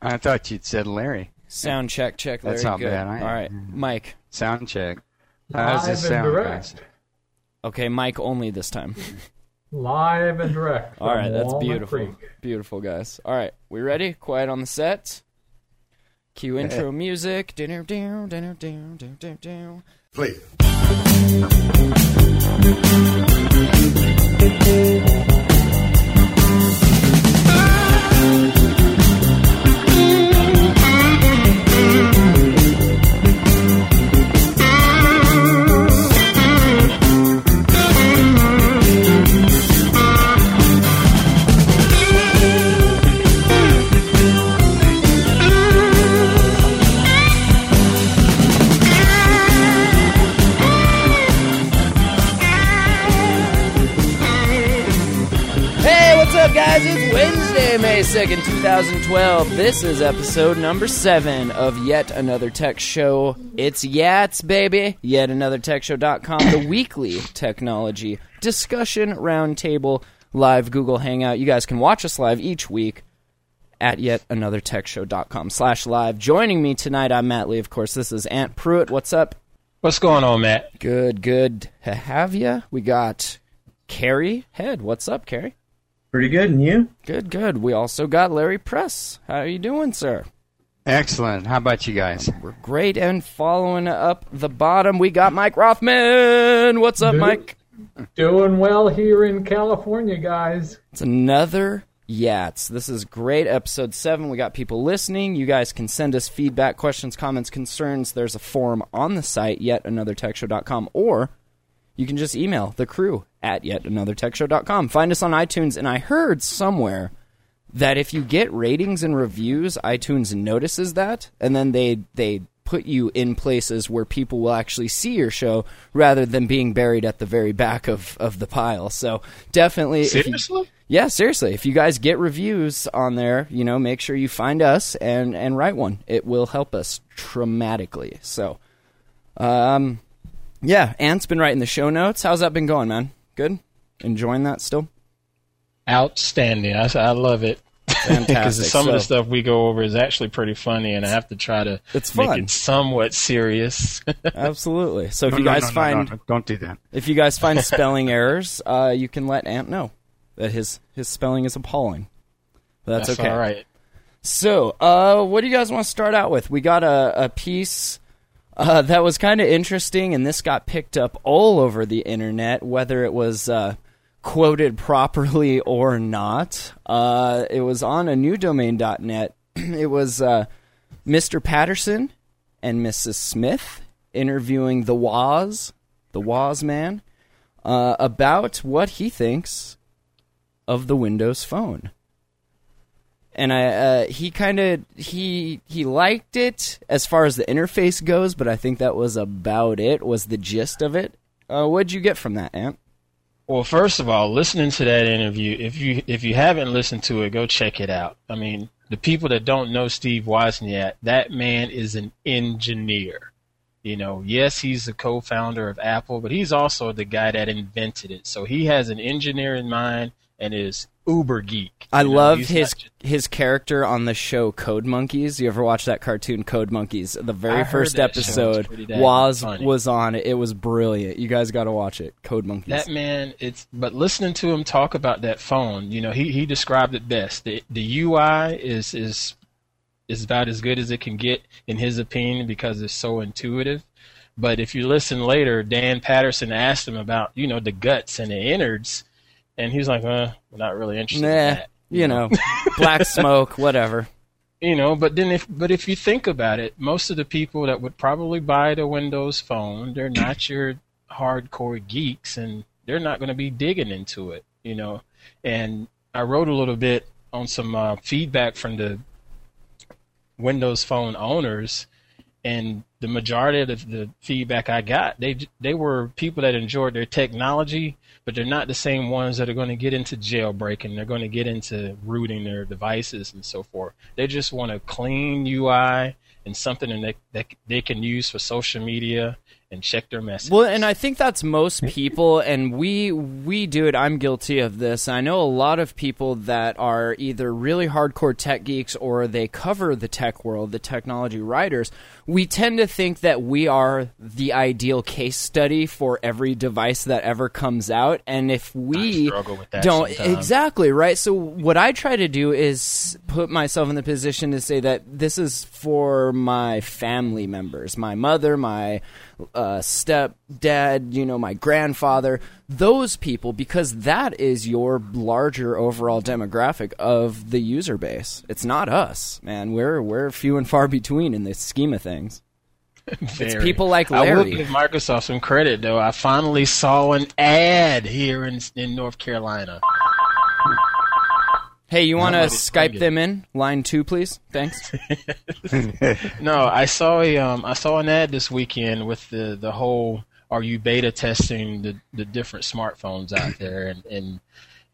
I thought you'd said Larry. Sound check, check. Larry. That's not Good. bad, I- All right, mm-hmm. Mike. Sound check. How's Live this and sound, direct. Okay, Mike only this time. Live and direct. All right, from that's Walnut beautiful. Creek. Beautiful, guys. All right, we ready? Quiet on the set. Cue intro music. Dinner down, dinner down, dinner down, down. Play. 2nd, 2012. This is episode number seven of yet another tech show. It's Yats, baby. Yet another tech show.com, the weekly technology discussion roundtable live Google Hangout. You guys can watch us live each week at yet another tech show.com slash live. Joining me tonight, I'm Matt Lee. Of course, this is Ant Pruitt. What's up? What's going on, Matt? Good, good to have you. We got Carrie Head. What's up, Carrie? Pretty good, and you? Good, good. We also got Larry Press. How are you doing, sir? Excellent. How about you guys? We're great. And following up the bottom, we got Mike Rothman. What's up, Dude. Mike? Doing well here in California, guys. It's another Yats. This is great. Episode 7. We got people listening. You guys can send us feedback, questions, comments, concerns. There's a form on the site, yetanothertechshow.com, or you can just email the crew at yetanothertechshow.com. Find us on iTunes. And I heard somewhere that if you get ratings and reviews, iTunes notices that, and then they they put you in places where people will actually see your show rather than being buried at the very back of, of the pile. So definitely, if you- Seriously? yeah, seriously. If you guys get reviews on there, you know, make sure you find us and and write one. It will help us dramatically. So, um, yeah, Ant's been writing the show notes. How's that been going, man? Good. Enjoying that still? Outstanding. I, I love it. Because Fantastic. some of the stuff we go over is actually pretty funny, and I have to try to It's make it somewhat serious. Absolutely. So if No, you guys no, no, find no, no, don't do that. if you guys find spelling errors, uh, you can let Ant know that his his spelling is appalling. But that's, okay. all right. So, uh, what do you guys want to start out with? We got a, a piece uh, that was kind of interesting, and this got picked up all over the internet, whether it was uh, quoted properly or not. Uh, it was on a new newdomain.net. it was uh, Mr. Patterson and Mrs. Smith interviewing the Woz, the Woz man, uh, about what he thinks of the Windows Phone and I uh, he kind of he he liked it as far as the interface goes, but I think that was about it. Was the gist of it? Uh, what'd you get from that, Ant? Well, first of all, listening to that interview, if you if you haven't listened to it, go check it out. I mean, the people that don't know Steve Wozniak, that man is an engineer. You know, yes, he's the co-founder of Apple, but he's also the guy that invented it. So he has an engineer in mind and is uber geek. I know, love he's his just- his character on the show Code Monkeys. You ever watch that cartoon Code Monkeys? The very I first that show. It's episode, pretty dang Woz funny. was on it. It was brilliant. You guys got to watch it. Code Monkeys. That man, it's but listening to him talk about that phone, you know, he he described it best. The the UI is is is about as good as it can get in his opinion because it's so intuitive. But if you listen later, Dan Patterson asked him about, you know, the guts and the innards, and he's like, uh, we're not really interested nah, in that. you know, black smoke, whatever. You know, but then if but if you think about it, most of the people that would probably buy the Windows phone, they're not your hardcore geeks and they're not going to be digging into it, you know. And I wrote a little bit on some uh, feedback from the Windows phone owners and the majority of the, feedback I got, they they were people that enjoyed their technology, but they're not the same ones that are going to get into jailbreaking. They're going to get into rooting their devices and so forth. They just want a clean UI and something that, that they can use for social media and check their messages. Well, and I think that's most people, and we we do it. I'm guilty of this. I know a lot of people that are either really hardcore tech geeks or they cover the tech world, the technology writers. We tend to think that we are the ideal case study for every device that ever comes out, and if we struggle with that don't sometimes. exactly right. So what I try to do is put myself in the position to say that this is for my family members, my mother, my uh, stepdad, you know, my grandfather, those people, because that is your larger overall demographic of the user base. It's not us, man. We're we're few and far between in the scheme of things. Very. people like Larry. I will give Microsoft some credit though. I finally saw an ad here in in North Carolina. Hey, you want to Skype them in? Line two, please. Thanks. No, I saw a um I saw an ad this weekend with the the whole are you beta testing the the different smartphones out there and and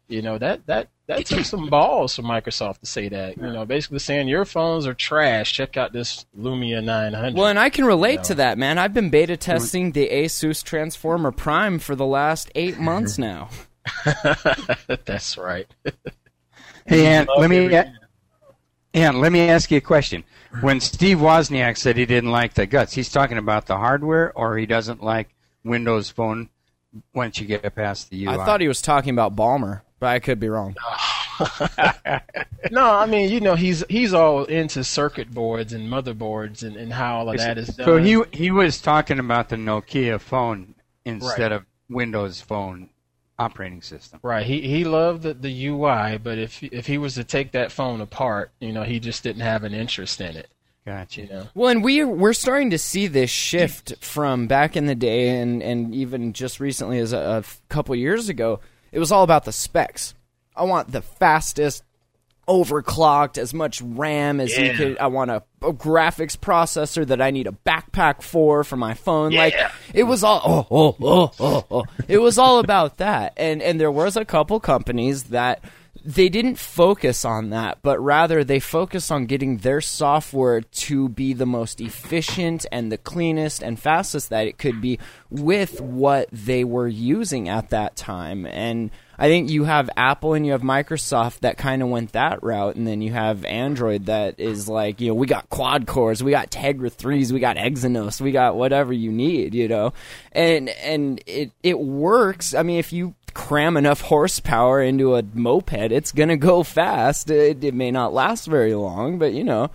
you know that that that took some balls for Microsoft to say that. You know, basically saying your phones are trash. Check out this Lumia 900. Well, and I can relate No. to that, man. I've been beta testing the Asus Transformer Prime for the last eight months now. That's right. Hey, Ant, let me everything. Ant, let me ask you a question. When Steve Wozniak said he didn't like the guts, he's talking about the hardware, or he doesn't like Windows Phone once you get past the UI. I thought he was talking about Ballmer, but I could be wrong. No, I mean, you know, he's he's all into circuit boards and motherboards and, and how all of that is done. So he he was talking about the Nokia phone instead Right. of Windows Phone operating system. Right. He he loved the, the UI, but if if he was to take that phone apart, you know, he just didn't have an interest in it. Gotcha. You know. Well, and we we're starting to see this shift from back in the day, and and even just recently, as a, a couple years ago, it was all about the specs. I want the fastest, overclocked, as much RAM as you could. I want a, a graphics processor that I need a backpack for for my phone. Like it was all oh oh oh oh oh. It was all about that, and and there was a couple companies that they didn't focus on that, but rather they focused on getting their software to be the most efficient and the cleanest and fastest that it could be with what they were using at that time. And I think you have Apple and you have Microsoft that kind of went that route, and then you have Android that is like, you know, we got quad cores, we got Tegra threes, we got Exynos, we got whatever you need, you know, and and it it works. I mean, if you cram enough horsepower into a moped, it's gonna go fast. It, it may not last very long, but you know.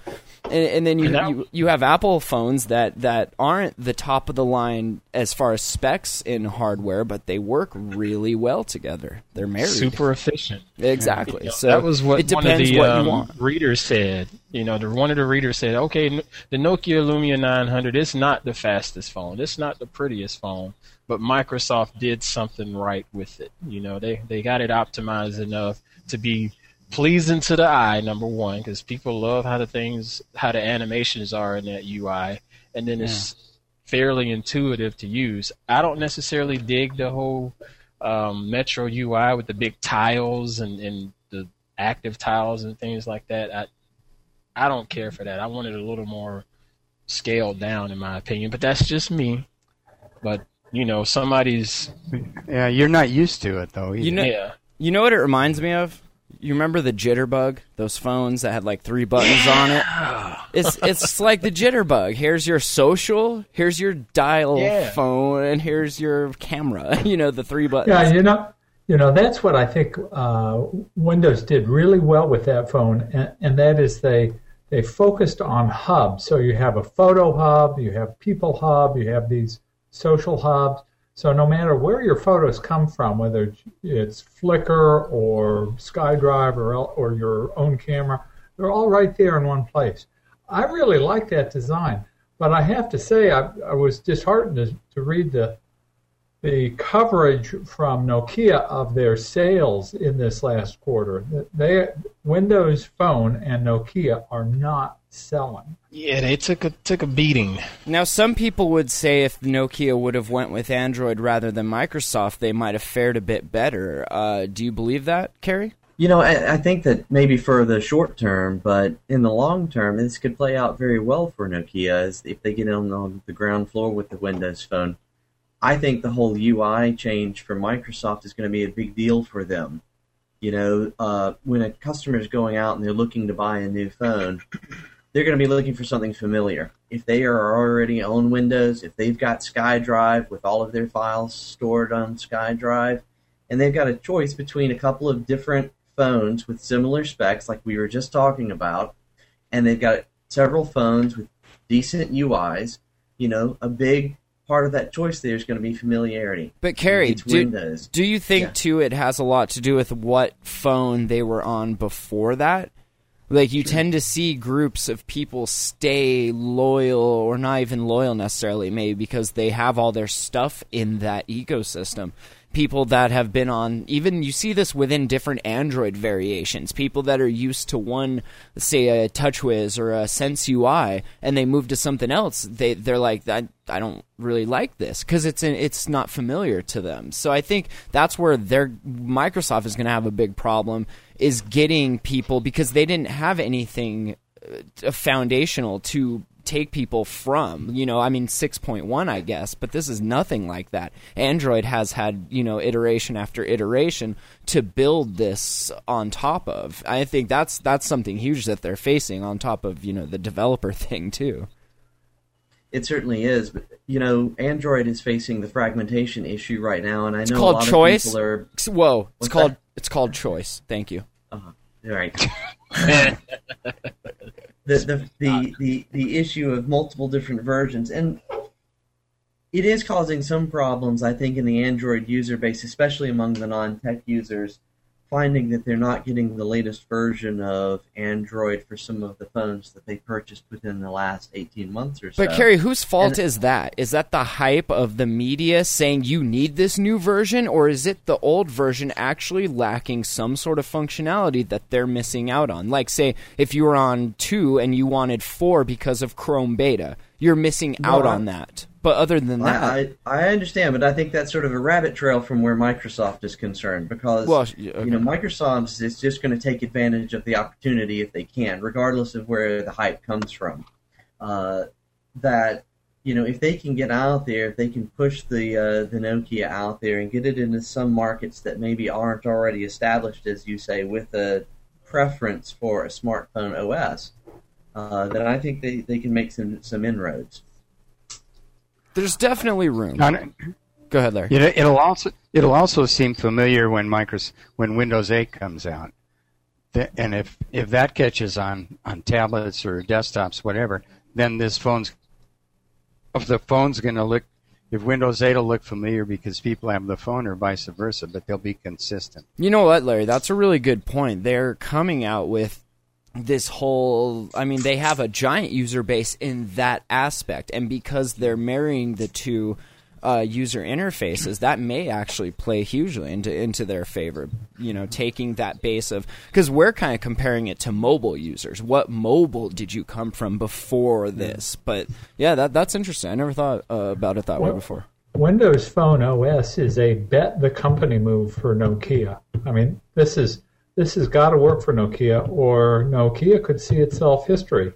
And, and then you, you you have Apple phones that, that aren't the top of the line as far as specs in hardware, but they work really well together. They're married. Super efficient. exactly. Know, so that was what it one depends of the what um, you want. readers said. You know, the, one of the readers said, "Okay, the Nokia Lumia 900 is not the fastest phone. It's not the prettiest phone, but Microsoft did something right with it. You know, they they got it optimized enough to be pleasing to the eye. Number one, because people love how the things, how the animations are in that UI, and then it's fairly intuitive to use. I don't necessarily dig the whole um, Metro UI with the big tiles and, and the active tiles and things like that. I I don't care for that. I want it a little more scaled down, in my opinion. But that's just me. But you know, somebody's Yeah, you're not used to it though. Either. You know, yeah. you know what it reminds me of? You remember the jitterbug? Those phones that had like three buttons on it. It's it's like the jitterbug. Here's your social. Here's your dial Yeah. phone, and here's your camera. You know the three buttons. Yeah, you know, you know that's what I think uh, Windows did really well with that phone, and, and that is they they focused on hubs. So you have a photo hub, you have people hub, you have these social hubs. So no matter where your photos come from, whether it's Flickr or SkyDrive or or your own camera, they're all right there in one place. I really like that design, but I have to say I, I was disheartened to, to read the the coverage from Nokia of their sales in this last quarter. They Windows Phone and Nokia are not selling. Yeah, they took a took a beating. Now, some people would say if Nokia would have went with Android rather than Microsoft, they might have fared a bit better. Uh, do you believe that, Kerry? You know, I, I think that maybe for the short term, but in the long term, this could play out very well for Nokia as if they get on, on the ground floor with the Windows Phone. I think the whole UI change for Microsoft is going to be a big deal for them. You know, uh, when a customer is going out and they're looking to buy a new phone, they're going to be looking for something familiar. If they are already on Windows, if they've got SkyDrive with all of their files stored on SkyDrive, and they've got a choice between a couple of different phones with similar specs, like we were just talking about, and they've got several phones with decent UIs, you know, a big part of that choice there is going to be familiarity. But Carrie, do, Windows. do you think Yeah. too it has a lot to do with what phone they were on before that? Like you tend to see groups of people stay loyal or not even loyal necessarily, maybe because they have all their stuff in that ecosystem. People that have been on even you see this within different Android variations. People that are used to one, say a TouchWiz or a Sense UI, and they move to something else. They they're like I, I don't really like this because it's in, it's not familiar to them. So I think that's where their Microsoft is going to have a big problem is getting people because they didn't have anything uh, foundational to take people from. You know, I mean 6.1 I guess, but this is nothing like that. Android has had, you know, iteration after iteration to build this on top of. I think that's that's something huge that they're facing on top of, you know, the developer thing too. It certainly is, but you know, Android is facing the fragmentation issue right now, and I know called a lot choice. of people are Whoa, it's called that? it's called choice. Thank you. Uh-huh. right. the, the, the, the, the issue of multiple different versions. And it is causing some problems, I think, in the Android user base, especially among the non tech users, finding that they're not getting the latest version of Android for some of the phones that they purchased within the last 18 months or so. But Carrie, whose fault And- is that? Is that the hype of the media saying you need this new version, or is it the old version actually lacking some sort of functionality that they're missing out on? Like, say, if you were on two and you wanted four because of Chrome Beta, you're missing out Well, on that. But other than that, I, I, I understand, but I think that's sort of a rabbit trail from where Microsoft is concerned because Well, okay. you know Microsoft is just going to take advantage of the opportunity if they can, regardless of where the hype comes from. Uh, that you know if they can get out there, if they can push the uh, the Nokia out there and get it into some markets that maybe aren't already established, as you say, with a preference for a smartphone OS, uh, then I think they, they can make some some inroads. There's definitely room. Go ahead, Larry. It, it'll also it'll also seem familiar when Micros when Windows 8 comes out, and if if that catches on on tablets or desktops, whatever, then this phone's if the phone's going to look if Windows 8 will look familiar because people have the phone or vice versa, but they'll be consistent. You know what, Larry? That's a really good point. They're coming out with this whole I mean, they have a giant user base in that aspect, and because they're marrying the two uh, user interfaces, that may actually play hugely into into their favor. You know, taking that base of because we're kind of comparing it to mobile users. What mobile did you come from before this? But yeah, that that's interesting. I never thought uh, about it that way before. Windows Phone OS is a bet the company move for Nokia. I mean, this is this has got to work for Nokia, or Nokia could see itself history.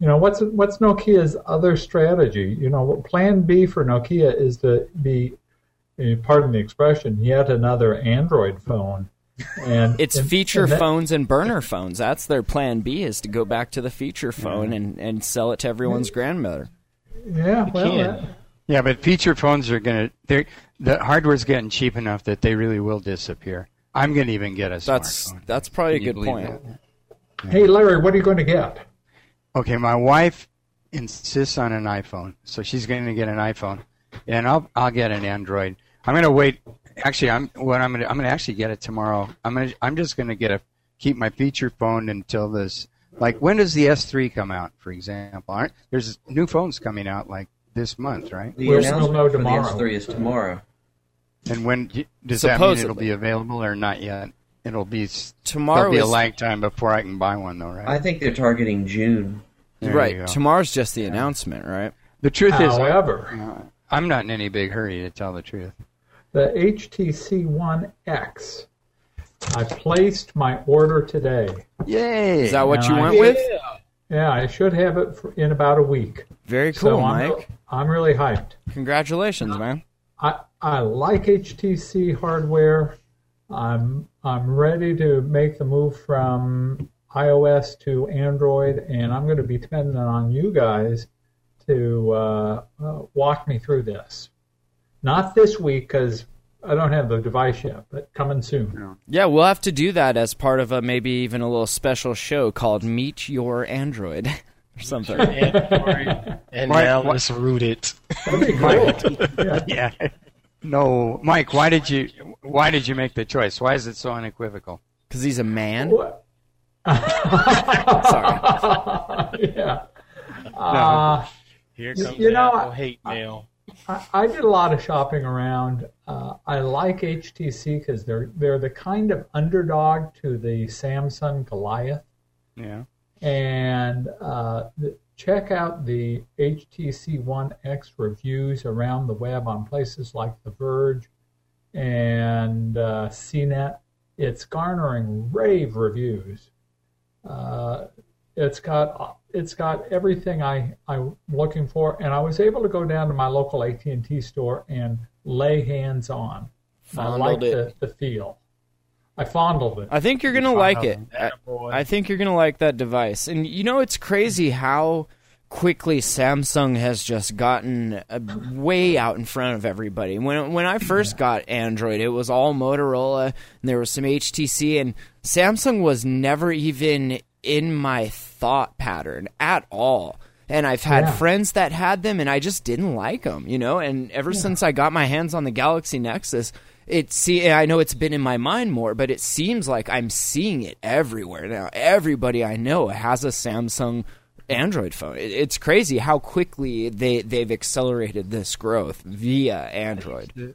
You know, what's what's Nokia's other strategy? You know, Plan B for Nokia is to be, eh, pardon the expression, yet another Android phone. And It's and- feature and that- phones and burner phones. That's their plan B is to go back to the feature phone and, and sell it to everyone's grandmother. Yeah, well, that- Yeah, but feature phones are going to they the hardware's getting cheap enough that they really will disappear. I'm going to even get a That's smartphone. that's probably a Can you good believe point. that? hey, Larry, what are you going to get? Okay, my wife insists on an iPhone, so she's going to get an iPhone, and I'll I'll get an Android. I'm going to wait. Actually, I'm what I'm going to I'm going to actually get it tomorrow. I'm going to I'm just going to get a keep my feature phone until this. Like when does the S3 come out, for example? Aren't there's new phones coming out like this month, right? The We'll- we'll announcement know for tomorrow. the S3 is tomorrow. And when does that mean it'll be available or not yet? It'll be Tomorrow there'll be a lag time before I can buy one, though, right? I think they're targeting June. There right. Tomorrow's just the announcement, right? The truth is, However, uh, I'm not in any big hurry to tell the truth. the HTC One X I placed my order today. Yay! Is that what you Nice. went with? Yeah, I should have it for, in about a week. Very cool, so I'm, Mike. I'm really hyped. Congratulations, man. I I like HTC hardware. I'm I'm ready to make the move from iOS to Android, and I'm going to be dependent on you guys to uh, uh, walk me through this. Not this week because I don't have the device yet, but coming soon. Yeah, we'll have to do that as part of a maybe even a little special show called Meet Your Android or something. Android, and Why- now why- it's rooted. That'd be cool. yeah. yeah. No, Mike. Why did you Why did you make the choice? Why is it so unequivocal? Because he's a man. What? Sorry. yeah. Uh, Here You- comes you know, Apple I- hate mail. I, I did a lot of shopping around. Uh, I like HTC because they're they're the kind of underdog to the Samsung Goliath. Yeah. And uh, the, check out the HTC One X reviews around the web on places like The Verge and uh, CNET. It's garnering rave reviews. Uh, it's got it's got everything I I'm looking for, and I was able to go down to my local AT and T store and lay hands on. And I Fondled liked the, the feel. I fondled it. I think you're gonna like it. I, I think you're gonna like that device. And you know, it's crazy how quickly Samsung has just gotten uh, way out in front of everybody. When when I first got Android, it was all Motorola, and there was some HTC, and Samsung was never even in my thought pattern at all. And I've had Yeah. friends that had them, and I just didn't like them, you know. And ever since I got my hands on the Galaxy Nexus, it see I know it's been in my mind more, but it seems like I'm seeing it everywhere now. Everybody I know has a Samsung Android phone. It, it's crazy how quickly they they've accelerated this growth via Android.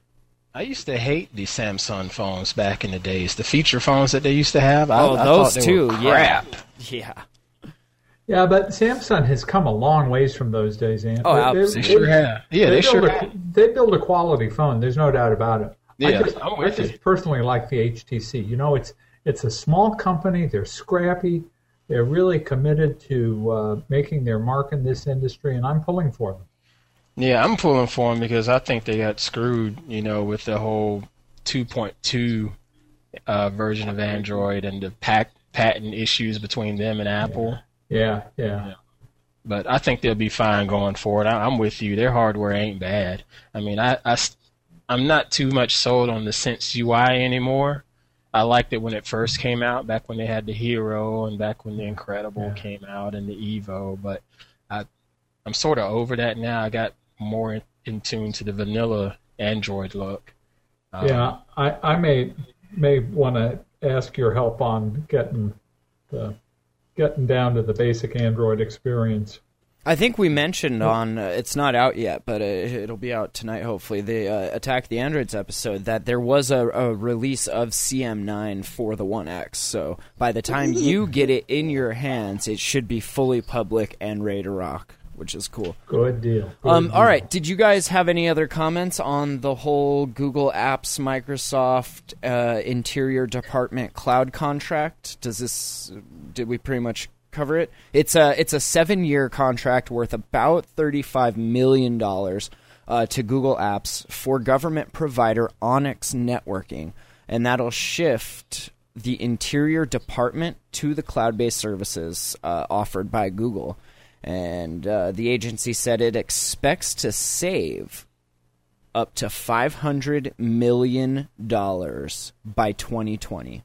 I used to hate the Samsung phones back in the days. The feature phones that they used to have. I, Oh, I those thought they too, were yeah. crap. Yeah. Yeah, but Samsung has come a long ways from those days, Ant. Oh, They- they- absolutely. They sure have. Yeah, they, they, sure build have. they build a quality phone. There's no doubt about it. I just, I'm I just you. personally like the HTC. You know, it's it's a small company. They're scrappy. They're really committed to uh, making their mark in this industry, and I'm pulling for them. Yeah, I'm pulling for them because I think they got screwed, you know, with the whole 2.2 uh, version of Android and the pack, patent issues between them and Apple. Yeah, yeah. But I think they'll be fine going forward. I, I'm with you. Their hardware ain't bad. I mean, I, I, am not too much sold on the Sense UI anymore. I liked it when it first came out, back when they had the Hero and back when the Incredible Yeah. came out and the Evo. But I, I'm sort of over that now. I got more in, in tune to the vanilla Android look. Um, Yeah, I, I may may want to ask your help on getting the getting down to the basic Android experience. I think we mentioned on uh, it's not out yet, but uh, it'll be out tonight. Hopefully, the uh, Attack the Androids episode that there was a, a release of CM9 for the One X. So by the time you get it in your hands, it should be fully public and ready to rock, which is cool. Good deal. Good Um, deal. all right. Did you guys have any other comments on the whole Google Apps Microsoft uh, Interior Department cloud contract? Does this did we pretty much cover it? It's a it's a seven year contract worth about thirty five million dollars uh, to Google Apps for government provider Onix Networking, and that'll shift the Interior Department to the cloud based services uh, offered by Google. And uh, the agency said it expects to save up to $500 million by 2020.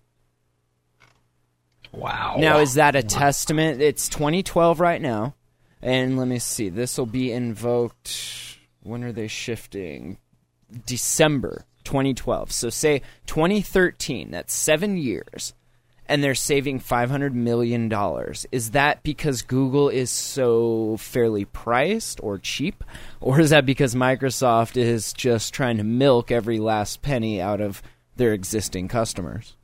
Wow. Now, is that a testament? It's 2012 right now. And let me see. This will be invoked. When are they shifting? December 2012. So, say 2013. That's seven years. And they're saving $500 million. Is that because Google is so fairly priced or cheap? Or is that because Microsoft is just trying to milk every last penny out of their existing customers?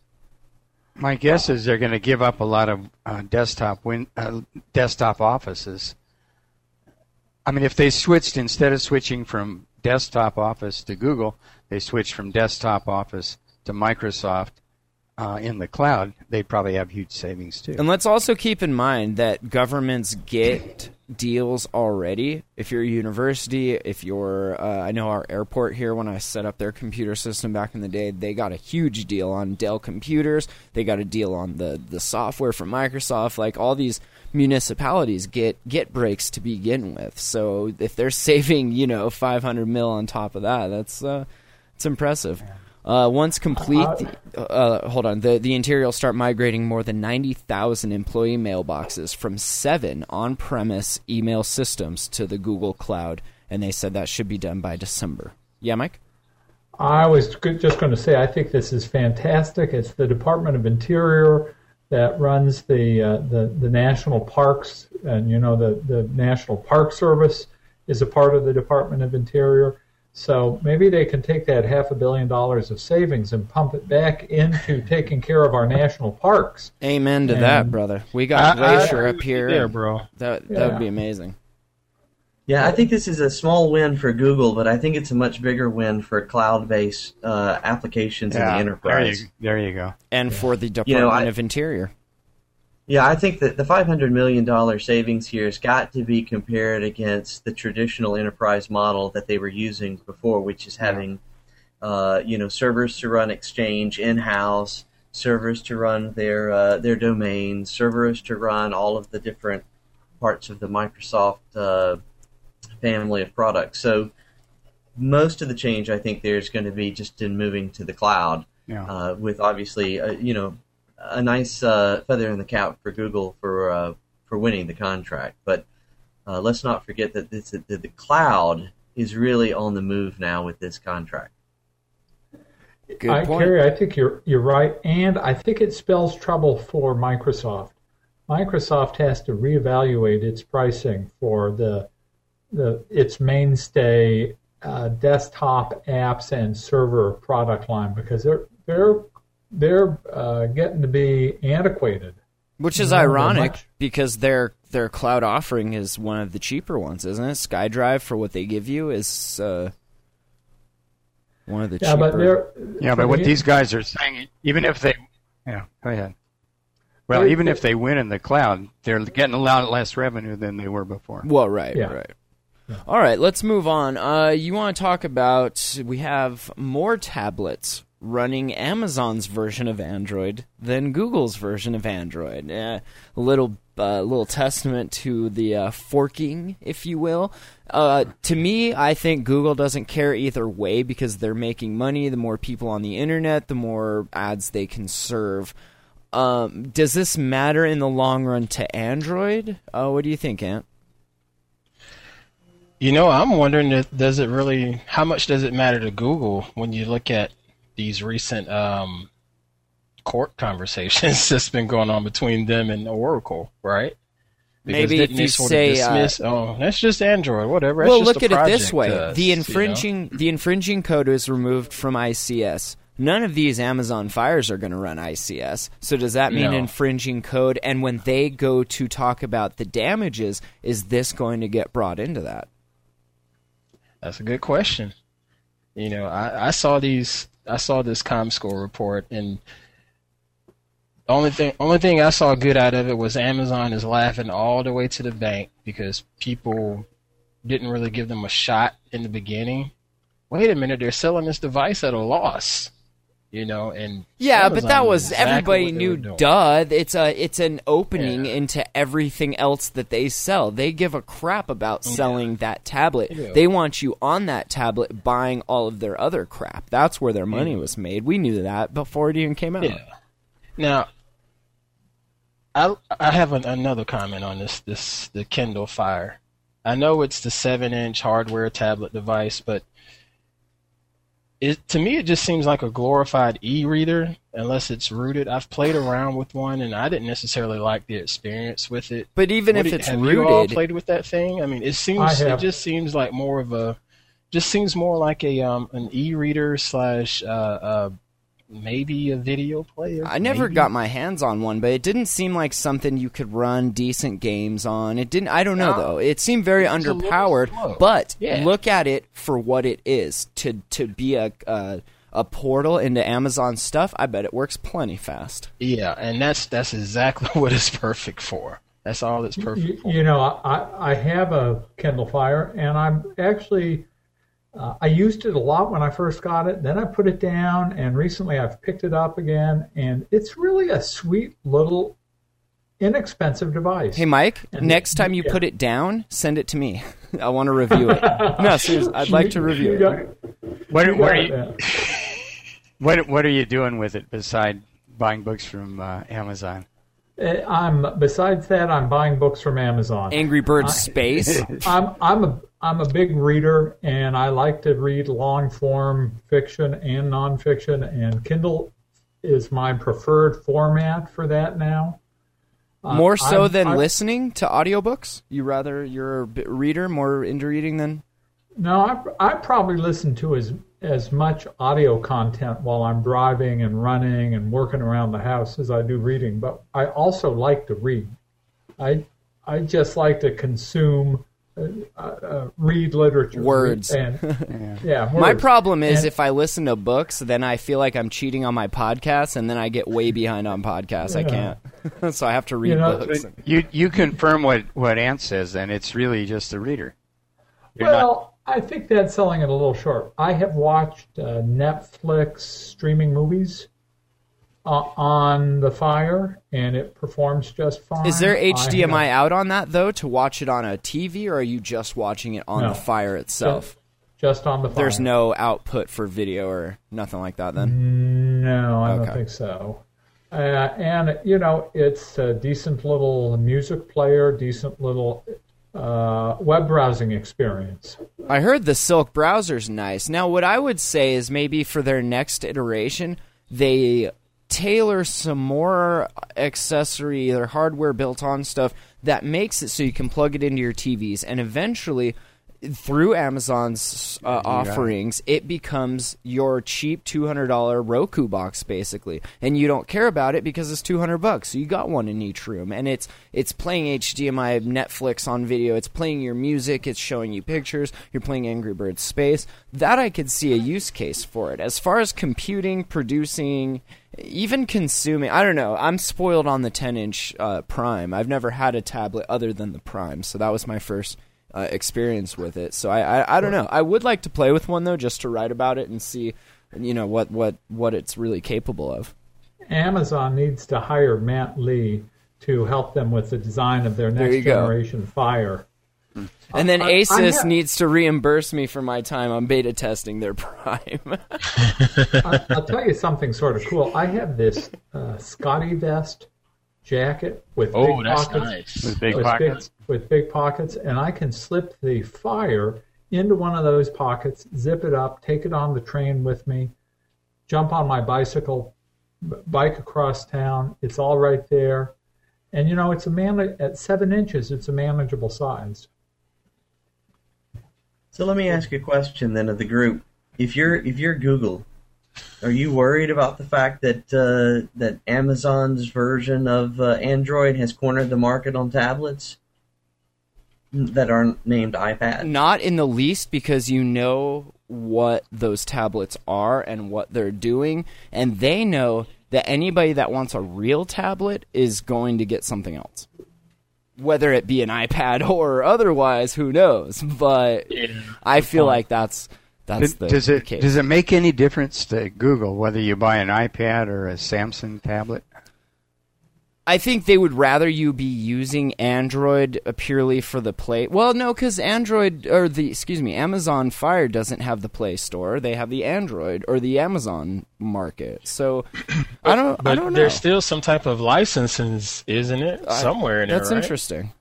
My guess is they're going to give up a lot of uh, desktop win- uh, desktop offices. I mean, if they switched instead of switching from desktop office to Google, they switched from desktop office to Microsoft. Uh, in the cloud, they'd probably have huge savings too. And let's also keep in mind that governments get deals already. If you're a university, if you're, uh, I know our airport here, when I set up their computer system back in the day, they got a huge deal on Dell computers. They got a deal on the, the software from Microsoft. Like all these municipalities get get breaks to begin with. So if they're saving, you know, 500 mil on top of that, that's uh, it's impressive. Uh, once complete, the, uh, hold on. The the interior will start migrating more than ninety thousand employee mailboxes from seven on-premise email systems to the Google Cloud, and they said that should be done by December. Yeah, Mike. I was just going to say I think this is fantastic. It's the Department of Interior that runs the uh, the the national parks, and you know the the National Park Service is a part of the Department of Interior. So maybe they can take that half a billion dollars of savings and pump it back into taking care of our national parks. Amen to and that, brother. We got Glacier up here, there, bro. That that yeah. would be amazing. Yeah, I think this is a small win for Google, but I think it's a much bigger win for cloud-based uh, applications yeah, in the enterprise. There you, there you go. And yeah. for the Department you know, I, of Interior. Yeah, I think that the $500 million savings here has got to be compared against the traditional enterprise model that they were using before, which is having, uh, you know, servers to run Exchange in-house, servers to run their uh, their domains, servers to run all of the different parts of the Microsoft uh, family of products. So most of the change, I think, there is going to be just in moving to the cloud, yeah. Uh, with obviously, uh, you know, a nice uh, feather in the cap for Google for uh, for winning the contract. But uh, let's not forget that this, the, the cloud is really on the move now with this contract. Good I, point. Kerry, I think you're you're right, and I think it spells trouble for Microsoft. Microsoft has to reevaluate its pricing for the the its mainstay uh, desktop apps and server product line because they're they're they're uh, getting to be antiquated. Which is ironic because their their cloud offering is one of the cheaper ones, isn't it? SkyDrive for what they give you is uh, one of the yeah, cheaper. But they're, yeah, but what these guys are saying, even if they, yeah, go ahead. Well, even if they win in the cloud, they're getting a lot less revenue than they were before. Well, right, yeah. right. Yeah. All right, let's move on. Uh, you want to talk about? We have more tablets running Amazon's version of Android than Google's version of Android. Uh, a little uh, little testament to the uh, forking, if you will. Uh, to me, I think Google doesn't care either way because they're making money. The more people on the internet, the more ads they can serve. Um, does this matter in the long run to Android? Uh, what do you think, Ant? You know, I'm wondering, does it really? How much does it matter to Google when you look at these recent um, court conversations that's been going on between them and Oracle, right? Because Maybe if you say, dismiss, uh, oh, that's just Android, whatever. That's well, look at it this way: the infringing you know? the infringing code is removed from ICS. None of these Amazon Fires are going to run ICS. So does that mean no. infringing code? And when they go to talk about the damages, is this going to get brought into that? That's a good question. You know, I, I saw these I saw this ComScore report, and the only thing only thing I saw good out of it was Amazon is laughing all the way to the bank because people didn't really give them a shot in the beginning. Wait a minute, they're selling this device at a loss you know, and yeah, Amazon but that was exactly everybody knew. Duh, it's a it's an opening yeah. into everything else that they sell. They give a crap about oh, selling yeah. that tablet. Yeah. They want you on that tablet buying all of their other crap. That's where their money mm. was made. We knew that before it even came out. Now, I I have an, another comment on this this the Kindle Fire. I know it's the seven inch hardware tablet device, but it to me it just seems like a glorified e-reader unless it's rooted. I've played around with one and I didn't necessarily like the experience with it. But even what if it's have rooted, you all played with that thing? I mean, it seems it just seems like more of a just seems more like a um an e-reader slash uh, uh maybe a video player. I never maybe? got my hands on one, but it didn't seem like something you could run decent games on. It didn't. I don't know no. though. It seemed very it's underpowered. But yeah. look at it for what it is. To to be a. Uh, a portal into Amazon stuff, I bet it works plenty fast. Yeah, and that's that's exactly what it's perfect for. That's all it's perfect You, for. you know, I, I have a Kindle Fire, and I'm actually uh, I used it a lot when I first got it. Then I put it down, and recently I've picked it up again, and it's really a sweet little inexpensive device. Hey, Mike, And- next time you yeah. put it down, send it to me. I want to review it. no, seriously, I'd like to review You it. What, what, are you, what, what are you doing with it besides buying books from uh, Amazon? Uh, I'm besides that, I'm buying books from Amazon. Angry Birds Space. I'm I'm a I'm a big reader, and I like to read long form fiction and nonfiction, and Kindle is my preferred format for that now. Uh, More so I'm- than I'm- listening to audiobooks? You rather you're a reader, more into reading than No, I, I probably listen to as as much audio content while I'm driving and running and working around the house as I do reading. But I also like to read. I I just like to consume, uh, uh, read literature, Words. and yeah. My words. problem is And- if I listen to books, then I feel like I'm cheating on my podcast, and then I get way behind on podcasts. I can't, so I have to read You know, books. You you confirm what what Ant says, then it's really just a reader. You're well, not, I think that's selling it a little short. I have watched uh, Netflix streaming movies uh, on the Fire, and it performs just fine. Is there HDMI out on that though to watch it on a TV, or are you just watching it on No. the Fire itself? just on the Fire. There's no output for video or nothing like that. Then No, I Okay. don't think so. Uh, and you know, it's a decent little music player, decent little uh, web browsing experience. I heard the Silk browser's nice. Now, what I would say is maybe for their next iteration, they tailor some more accessory or hardware built on stuff that makes it so you can plug it into your TVs and eventually through Amazon's uh, offerings, it becomes your cheap two hundred dollar Roku box, basically, and you don't care about it because it's two hundred bucks. So you got one in each room, and it's it's playing HDMI Netflix on video. It's playing your music. It's showing you pictures. You're playing Angry Birds Space. That I could see a use case for it. As far as computing, producing, even consuming, I don't know. I'm spoiled on the 10 inch uh, Prime. I've never had a tablet other than the Prime, so that was my first uh, experience with it. So I, I I don't know. I would like to play with one though, just to write about it and see, you know, what what what it's really capable of. Amazon needs to hire Matt Lee to help them with the design of their next you go. generation Fire. And then I- I Asus have- needs to reimburse me for my time on beta testing their Prime. I, I'll tell you something sort of cool. I have this uh, SCOTTeVEST jacket with Oh, big that's pockets. nice. with big with pockets. Big, with big pockets, and I can slip the fire into one of those pockets, zip it up, take it on the train with me, jump on my bicycle, bike across town. It's all right there, and you know it's a man at seven inches. It's a manageable size. So let me ask you a question then of the group. If you're if you're Google, are you worried about the fact that uh, that Amazon's version of uh, Android has cornered the market on tablets that aren't named iPad? Not in the least because you know what those tablets are and what they're doing, and they know that anybody that wants a real tablet is going to get something else. Whether it be an iPad or otherwise, who knows? But I feel like that's that's the does it case. does it make any difference to Google whether you buy an iPad or a Samsung tablet? I think they would rather you be using Android purely for the Play. Well, no, because Android or the excuse me, Amazon Fire doesn't have the Play Store. They have the Android or the Amazon market. So I don't. But I don't know. there's still some type of licenses, isn't it? Somewhere in That's there, right? interesting.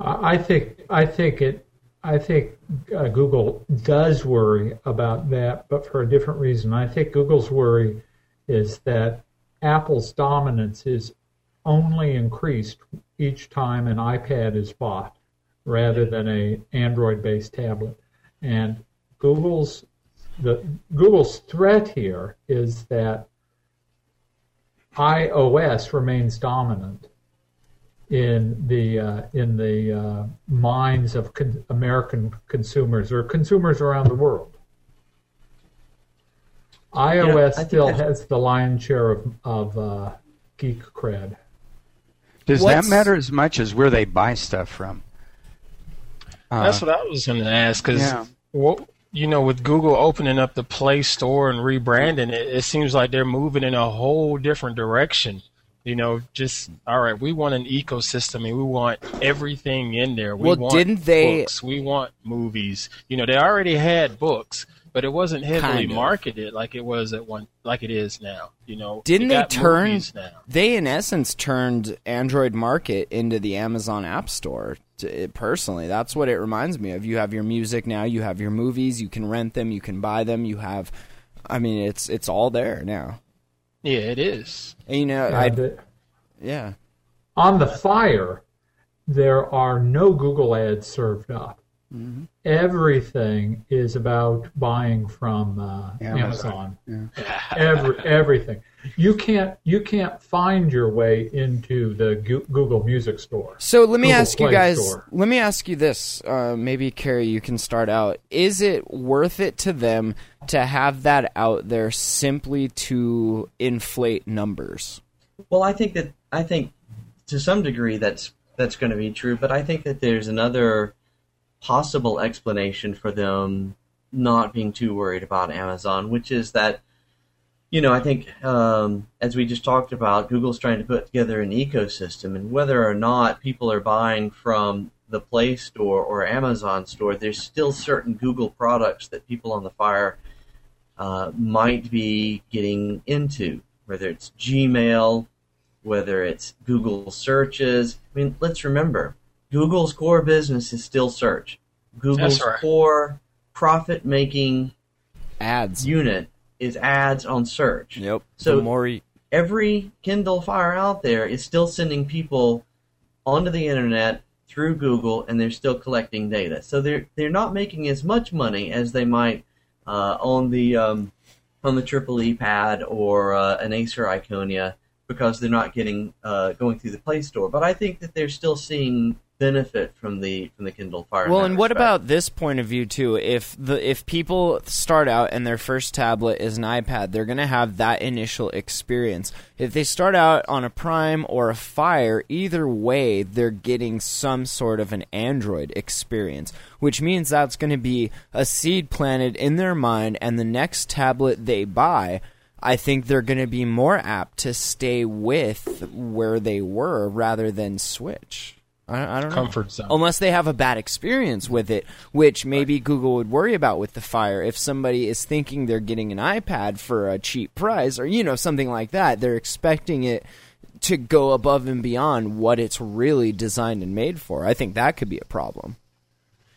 I I think I think it. I think uh, Google does worry about that, but for a different reason. I think Google's worry is that Apple's dominance is only increased each time an iPad is bought, rather than a Android-based tablet. And Google's the Google's threat here is that iOS remains dominant in the uh, in the uh, minds of con- American consumers or consumers around the world. iOS I think still has the lion's share of, of uh, geek cred. Does What's- that matter as much as where they buy stuff from? Uh, That's what I was going to ask because, yeah. you know, with Google opening up the Play Store and rebranding it, it seems like they're moving in a whole different direction. You know, just all right. We want an ecosystem, and we want everything in there. We Well, want didn't they- Books. We want movies. You know, they already had books, but it wasn't heavily Kind of. marketed like it was at one, like it is now. You know, Didn't they turn? now? They, in essence, turned Android Market into the Amazon App Store. To, it, personally, that's what it reminds me of. You have your music now. You have your movies. You can rent them. You can buy them. You have, I mean, it's it's all there now. Yeah, it is. And, you know, I uh, yeah. on the Fire, there are no Google ads served up. Mm-hmm. Everything is about buying from uh, Amazon. Amazon. Every, everything. You can't you can't find your way into the Google Music Store. So let me Google ask you guys. Store. Let me ask you this. Uh, maybe Carrie, you can start out. Is it worth it to them to have that out there simply to inflate numbers? Well, I think that I think to some degree that's that's going to be true, but I think that there's another possible explanation for them not being too worried about Amazon, which is that you know I think um, as we just talked about, Google's trying to put together an ecosystem, and whether or not people are buying from the Play Store or Amazon Store, there's still certain Google products that people on the Fire uh, might be getting into, whether it's Gmail, whether it's Google searches. I mean, let's remember, Google's core business is still search. Google's That's right. core profit making Ads. unit is ads on search. Yep. So- the more Every Kindle Fire out there is still sending people onto the internet through Google, and they're still collecting data. So they're they're not making as much money as they might uh, on the um, on the Triple E pad or uh, an Acer Iconia because they're not getting uh, going through the Play Store. But I think that they're still seeing benefit from the from the Kindle Fire. Well, and what about this point of view too? If the if people start out and their first tablet is an iPad, they're going to have that initial experience. If they start out on a Prime or a Fire, either way, they're getting some sort of an Android experience, which means that's going to be a seed planted in their mind and the next tablet they buy I think they're going to be more apt to stay with where they were rather than switch. I, I don't know zone. unless they have a bad experience with it, which maybe Google would worry about with the Fire. If somebody is thinking they're getting an iPad for a cheap price, or you know something like that, they're expecting it to go above and beyond what it's really designed and made for. I think that could be a problem.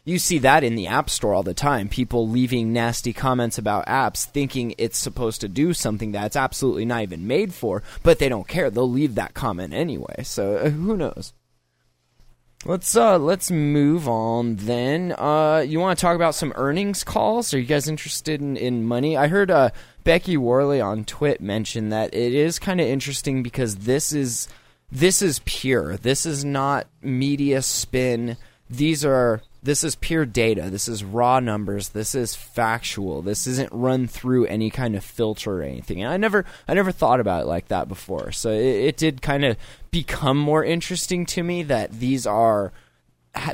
You see that in the App Store all the time. People leaving nasty comments about apps thinking it's supposed to do something that's absolutely not even made for, but they don't care. They'll leave that comment anyway. So uh, who knows? Let's uh let's move on then. Uh you want to talk about some earnings calls? Are you guys interested in, in money? I heard uh Becky Worley on Twit mention that it is kind of interesting because this is this is pure. This is not media spin. These are this is pure data. This is raw numbers. This is factual. This isn't run through any kind of filter or anything. And I never I never thought about it like that before. So it, it did kind of become more interesting to me that these are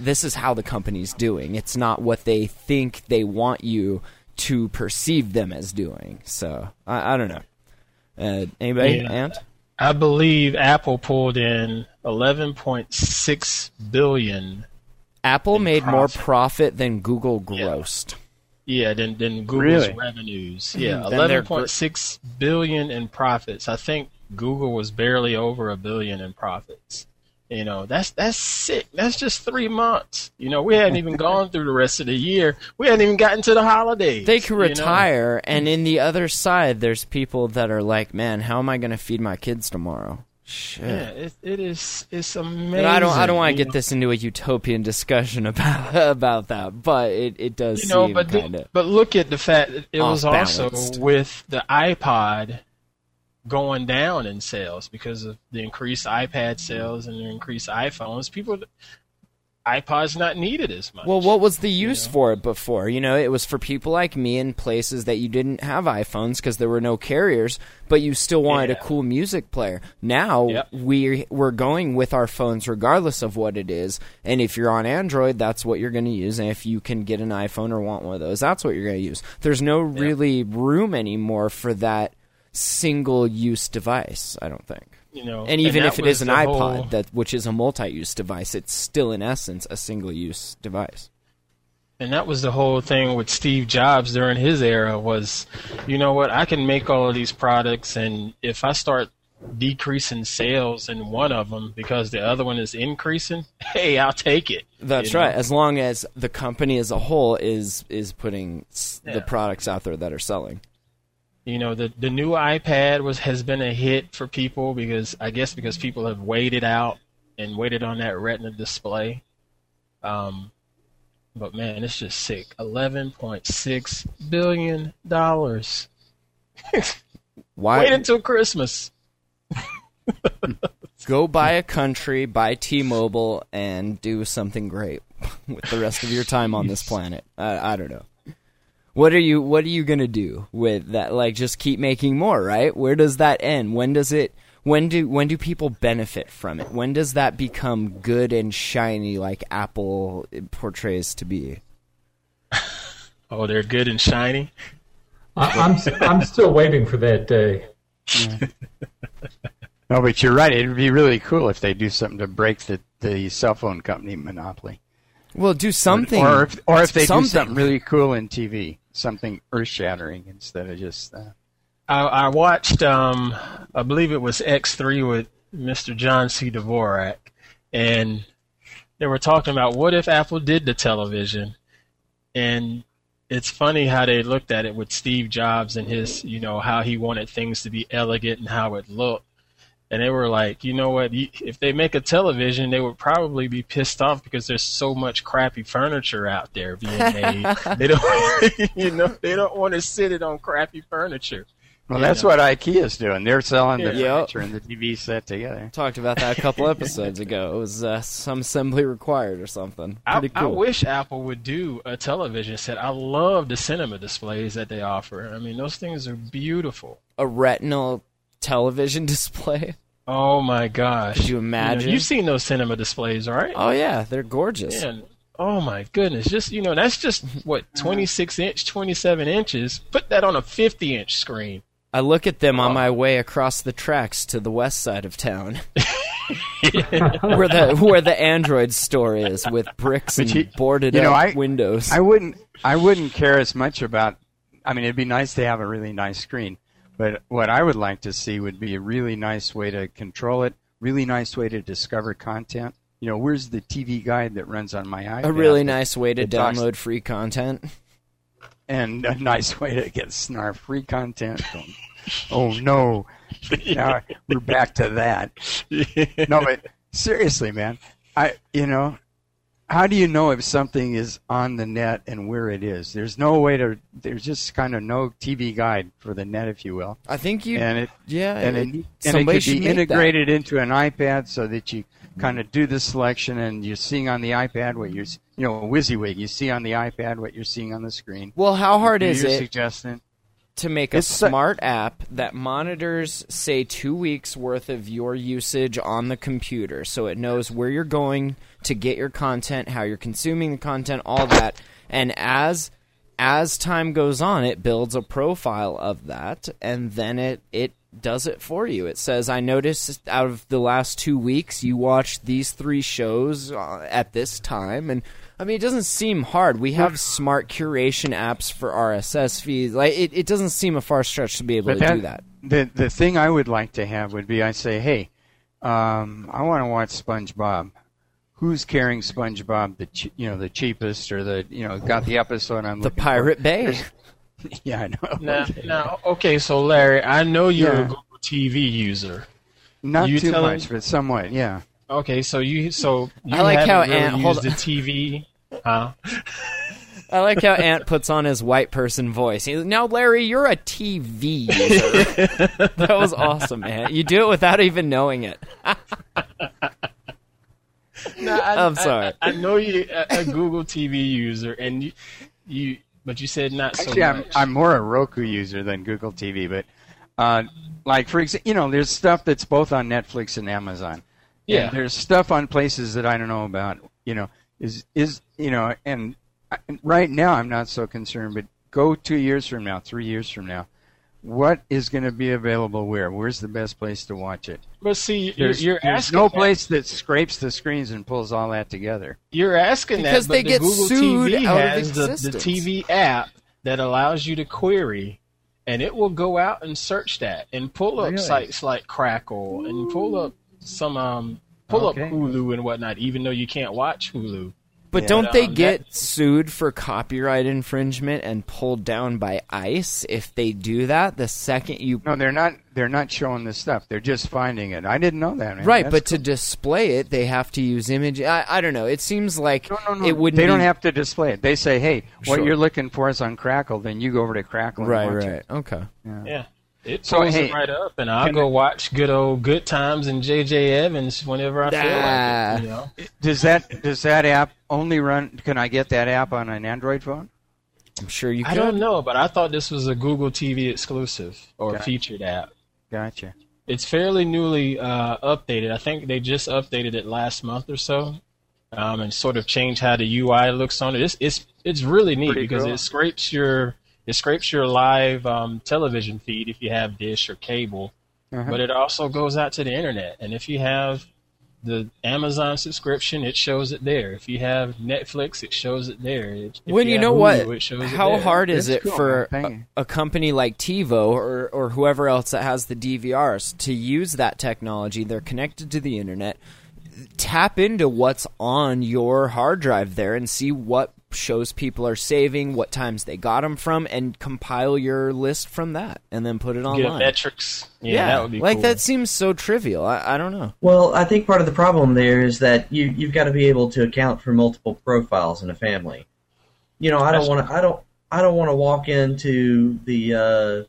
this is how the company's doing. It's not what they think they want you to perceive them as doing. So I, I don't know. Uh, anybody? Yeah. Ant? I believe Apple pulled in 11.6 billion. Apple In made more profit. profit than Google grossed. Yeah, than than Google's Really? revenues. Mm-hmm. Yeah, Then they're 11.6 billion in profits. I think Google was barely over a billion in profits. You know, that's that's sick. That's just three months. You know, we hadn't even gone through the rest of the year. We hadn't even gotten to the holidays. They could you know? retire, and in the other side, there's people that are like, "Man, how am I going to feed my kids tomorrow?" Shit. Yeah, it, it is. It's amazing. And I don't. I don't want to get know? this into a utopian discussion about about that, but it, it does you know, but the- but look at the fact that it was also with the iPod going down in sales because of the increased iPad sales and the increased iPhones. People, iPod's not needed as much. Well, what was the use for it before? You know, it was for people like me in places that you didn't have iPhones because there were no carriers, but you still wanted Yeah. a cool music player. Now Yep. we we're going with our phones regardless of what it is, and if you're on Android, that's what you're going to use, and if you can get an iPhone or want one of those, that's what you're going to use. There's no really room anymore for that single use device. I don't think. You know, And even that if it is an iPod, whole- that which is a multi-use device, it's still in essence a single-use device. And that was the whole thing with Steve Jobs during his era was, you know what, I can make all of these products and if I start decreasing sales in one of them because the other one is increasing, hey, I'll take it. That's You know? right. As long as the company as a whole is is putting s- the products out there that are selling. You know, the the new iPad was has been a hit for people because I guess because people have waited out and waited on that Retina display. Um, but man, it's just sick. Eleven point six billion dollars. Why Wait until Christmas. go buy a country, buy T-Mobile, and do something great with the rest of your time on this planet? I, I don't know. What are you What are you gonna do with that? Like, just keep making more, right? Where does that end? When does it? When do when do people benefit from it? When does that become good and shiny, like Apple portrays to be? Oh, they're good and shiny. I, I'm I'm still waiting for that day. No, but you're right. It'd be really cool if they do something to break the, the cell phone company monopoly. Well, do something, Or if, or if they something. do something really cool in TV, something earth shattering instead of just uh, I, I watched, um, I believe it was X3 with Mr. John C. Dvorak, and they were talking about what if Apple did the television, and it's funny how they looked at it with Steve Jobs and his, you know, how he wanted things to be elegant and how it looked. And they were like, you know what? If they make a television, they would probably be pissed off because there's so much crappy furniture out there being made. they don't, you know, they don't want to sit it on crappy furniture. Well, Yeah. that's what IKEA's doing. They're selling the Yeah. furniture and the TV set together. Talked about that a couple episodes ago. It was uh, some assembly required or something. I, Pretty I cool. wish Apple would do a television set. I love the cinema displays that they offer. I mean, those things are beautiful. a retinal television display. Oh my gosh! Could you know, imagine? you've seen those cinema displays, right? Oh yeah, they're gorgeous. Man, oh my goodness! Just you know, that's just what 26 inch, 27 inches. Put that on a 50 inch screen. I look at them Oh. on my way across the tracks to the west side of town, where the where the Android store is with bricks and you- boarded you know, up I- windows. I wouldn't I wouldn't care as much about I mean it'd be nice to have a really nice screen, but what I would like to see would be a really nice way to control it, really nice way to discover content. You know, where's the TV guide that runs on my iPad? a really nice way to It talks- download free content. and a nice way to get snarf free content. Oh no, now we're back to that. No, but seriously, man, I you know, how do you know if something is on the net and where it is? There's no way to. There's just kind of no TV guide for the net, if you will, I think you, and it yeah, and it, it- and it could be make that. integrated into an iPad so that you kind of do the selection and you're seeing on the iPad what you're, you know, a WYSIWYG. You see on the iPad what you're seeing on the screen. Well, how hard is it. To make a It's smart app that monitors, say, two weeks worth of your usage on the computer, so it knows where you're going to get your content, how you're consuming the content, all that, and as as time goes on, it builds a profile of that, and then it it does it for you. It says, "I noticed out of the last two weeks, you watched these three shows uh, at this time," and I mean, it doesn't seem hard. We have smart curation apps for RSS feeds. Like, it, it doesn't seem a far stretch to be able But to do that. The the thing I would like to have would be I say, hey, um, I want to watch SpongeBob. Who's carrying SpongeBob the ch- you know the cheapest or the you know got the episode I'm The Pirate Bay. For? Yeah, I know. Now, now, okay, so Larry, I know you're Yeah. a Google TV user. Not you too telling- much, but somewhat. Yeah. Okay, so you so you I like how really Ant- hold used the TV. Huh? I like how Ant puts on his white person voice. He's, now, Larry, you're a TV user. that was awesome, man. You do it without even knowing it. I, I'm sorry. I, I know you a, a Google TV user, and you, you, but you said not so Actually, I'm, much. I'm more a Roku user than Google TV, but uh, like for example, you know, there's stuff that's both on Netflix and Amazon. Yeah. And there's stuff on places that I don't know about. You know, is is you know, and I- and right now I'm not so concerned, but go two years from now, three years from now, what is going to be available where? Where's the best place to watch it? but see, you're, There's, you're there's asking no that- place that scrapes the screens and pulls all that together. You're asking Because that, they but get the Google sued TV out of has the, the. TV app that allows you to query, and it will go out and search that and pull up Really? sites like Crackle and pull up some um pull Okay. up Hulu and whatnot, even though you can't watch Hulu. But Yeah. don't they Um, get that- sued for copyright infringement and pulled down by ICE if they do that? The second you No, they're not. They're not showing the stuff. They're just finding it. I didn't know that. Man. right, That's but to display it, they have to use image. I, I don't know. It seems like no, no, no. it wouldn't. They don't be- have to display it. They say, "Hey, what Sure. you're looking for is on Crackle." Then you go over to Crackle. And Right, watch right. It. Okay. Yeah. It So, pulls hey, it right up, and I'll can- go watch good old Good Times and J.J. Evans whenever I feel Ah. like it. You know? Does that does that app only run? Can I get that app on an Android phone? I'm sure you can I don't know, but I thought this was a Google TV exclusive or Gotcha. featured app. Gotcha. It's fairly newly uh, updated. I think they just updated it last month or so, um, and sort of changed how the UI looks on it. It's it's it's really neat Pretty because cool. it scrapes your it scrapes your live um, television feed if you have dish or cable, Uh-huh. but it also goes out to the internet. And if you have the Amazon subscription, it shows it there. If you have Netflix, it shows it there. If When you have know Hulu, what, it shows it how there. hard is That's it cool, for a, a company like TiVo or or whoever else that has the DVRs to use that technology? They're connected to the internet. Tap into what's on your hard drive there and see what shows people are saving, what times they got them from, and compile your list from that, and then put it Get online. metrics. Yeah, that would be like cool. that seems so trivial. I, I don't know. Well, I think part of the problem there is that you you've got to be able to account for multiple profiles in a family. You know, I don't want to. I don't. I don't want to walk into the uh,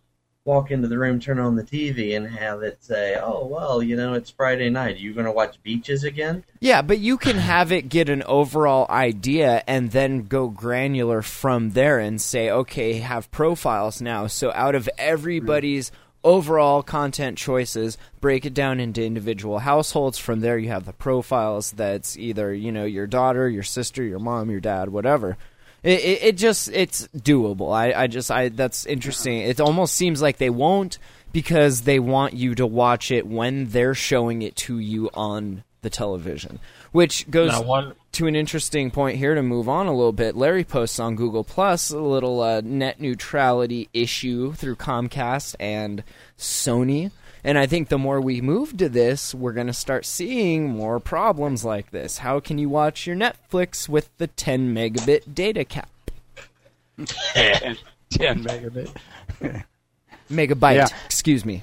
walk into the room, turn on the TV, and have it say, "Oh, well, you know, it's Friday night. Are you going to watch Beaches again?" Yeah, but you can have it get an overall idea and then go granular from there and say, okay, have profiles now. So out of everybody's overall content choices, break it down into individual households. From there, you have the profiles that's either, you know, your daughter, your sister, your mom, your dad, whatever. It, it, it just it's doable. I, I just I that's interesting. It almost seems like they won't because they want you to watch it when they're showing it to you on the television, which goes one to an interesting point here to move on a little bit. Larry posts on Google Plus a little uh, net neutrality issue through Comcast and Sony. And I think the more we move to this, we're going to start seeing more problems like this. How can you watch your Netflix with the 10 megabit data cap? 10 megabit. Megabyte, Yeah. excuse me.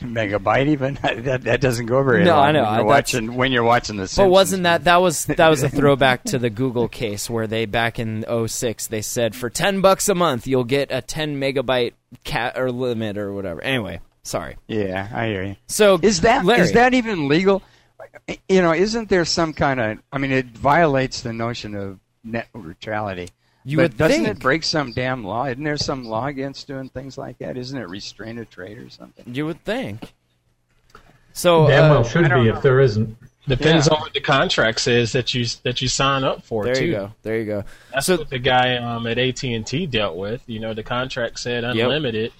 megabyte even that that doesn't go very No, long I know, when you're watching when you're watching the But Simpsons. wasn't that that was that was a throwback to the Google case where they back in 06 they said for 10 bucks a month you'll get a 10 megabyte cat or limit or whatever. Anyway, sorry. yeah i hear you So is that is Larry, that even legal you know isn't there some kind of i mean it violates the notion of net neutrality you but would doesn't think it break some damn law isn't there some law against doing things like that isn't it restraint of trade or something you would think. So Damn uh, well should be know. if there isn't. depends Yeah. on what the contract says that you that you sign up for. there too. you go. There you go. That's So- what the guy um, at AT and T dealt with. You know, the contract said unlimited,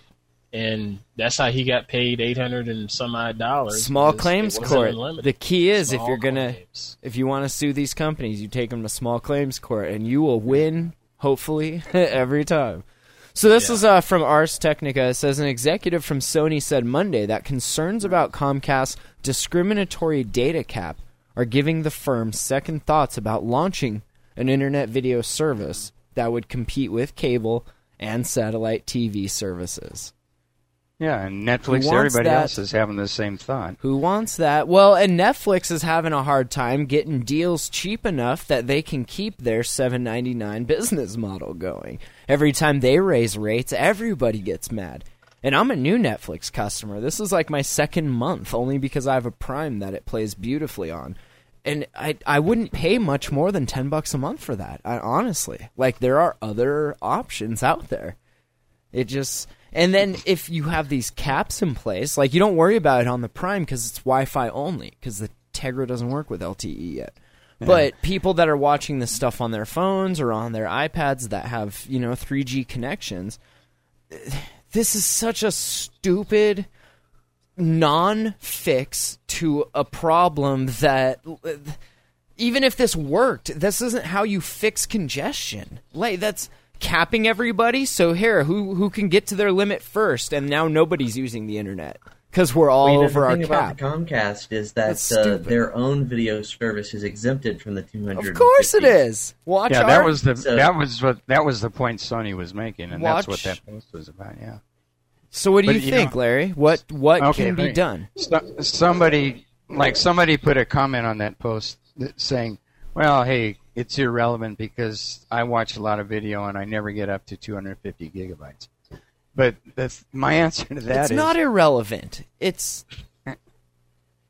and that's how he got paid eight hundred and some odd dollars. Small claims court. The key is if you're to claims. if you want to sue these companies, you take them to small claims court, and you will win. Hopefully, every time. So this Yeah. is uh, from Ars Technica. It says an executive from Sony said Monday that concerns about Comcast's discriminatory data cap are giving the firm second thoughts about launching an internet video service that would compete with cable and satellite TV services. Yeah and netflix everybody that? else is having the same thought Who wants that? Well, and Netflix is having a hard time getting deals cheap enough that they can keep their 7.99 business model going. Every time they raise rates, everybody gets mad. And I'm a new Netflix customer. This is like my second month only because I have a Prime that it plays beautifully on. and I I wouldn't pay much more than ten bucks a month for that. I, honestly, like there are other options out there. It just and then if you have these caps in place, like you don't worry about it on the Prime because it's Wi-Fi only because the Tegra doesn't work with LTE yet. But people that are watching this stuff on their phones or on their iPads that have you know 3G connections, this is such a stupid non-fix to a problem that even if this worked, this isn't how you fix congestion. Like that's capping everybody. So here, who who can get to their limit first? And now nobody's using the internet because we're all Well, you know, over the our thing cap. about the Comcast is that uh, their own video service is exempted from the 200. Of course it is. Watch Yeah, our, that was the So- that was what that was the point Sony was making, and that's what that post was about. Yeah. So what do But, you you think, know- Larry? What what Okay, can be thank- done? So, somebody like somebody put a comment on that post that- saying, "Well, hey, it's irrelevant because I watch a lot of video and I never get up to 250 gigabytes." But that's my answer to that it's is- not irrelevant. It's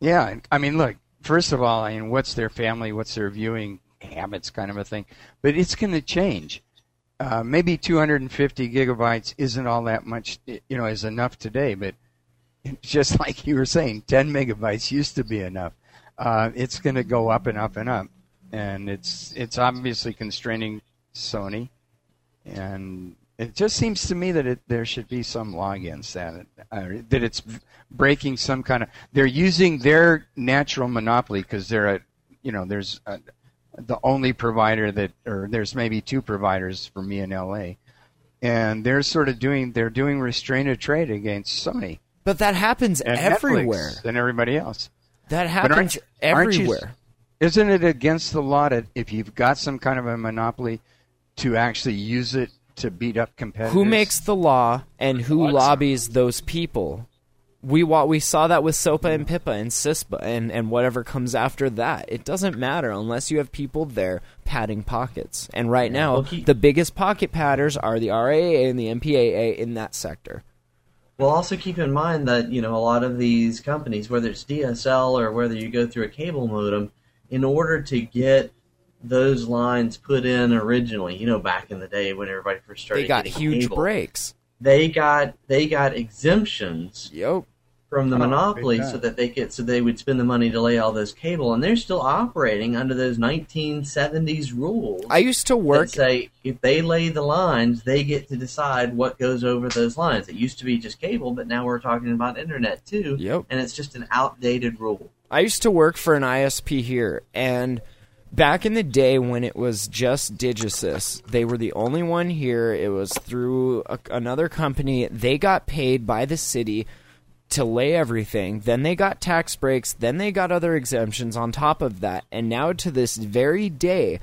Yeah, I mean, look. First of all, I mean, what's their family? What's their viewing habits? Kind of a thing. But it's going to change. Uh, maybe 250 gigabytes isn't all that much. You know, is enough today. But just like you were saying, 10 megabytes used to be enough. Uh, it's going to go up and up and up, and it's it's obviously constraining Sony, and it just seems to me that it, there should be some law against that. Uh, that it's breaking some kind of. They're using their natural monopoly because they're a, you know, there's a, the only provider that, or there's maybe two providers for me in LA, and they're sort of doing they're doing restraint of trade against Sony but that happens and everywhere. Netflix and everybody else. That But aren't happens aren't you- everywhere. Isn't it against the law that if you've got some kind of a monopoly, to actually use it to beat up competitors? Who makes the law and who What's- lobbies those people? We wa- we saw that with SOPA and PIPA and CISPA and, and whatever comes after that. It doesn't matter unless you have people there padding pockets. And right now, well, keep- the biggest pocket padders are the RIAA and the MPAA in that sector. Well, also keep in mind that you know a lot of these companies, whether it's DSL or whether you go through a cable modem, in order to get those lines put in originally, you know, back in the day when everybody first started, They got huge cable, breaks. They got they got exemptions Yep. From the Oh, monopoly so that they could so they would spend the money to lay all those cable, and they're still operating under those 1970s rules. I used to work that say if they lay the lines, they get to decide what goes over those lines. It used to be just cable, but now we're talking about internet too. Yep. And it's just an outdated rule. I used to work for an ISP here, and back in the day when it was just Digisys, they were the only one here. It was through a, another company. They got paid by the city to lay everything. Then they got tax breaks. Then they got other exemptions on top of that. And now to this very day,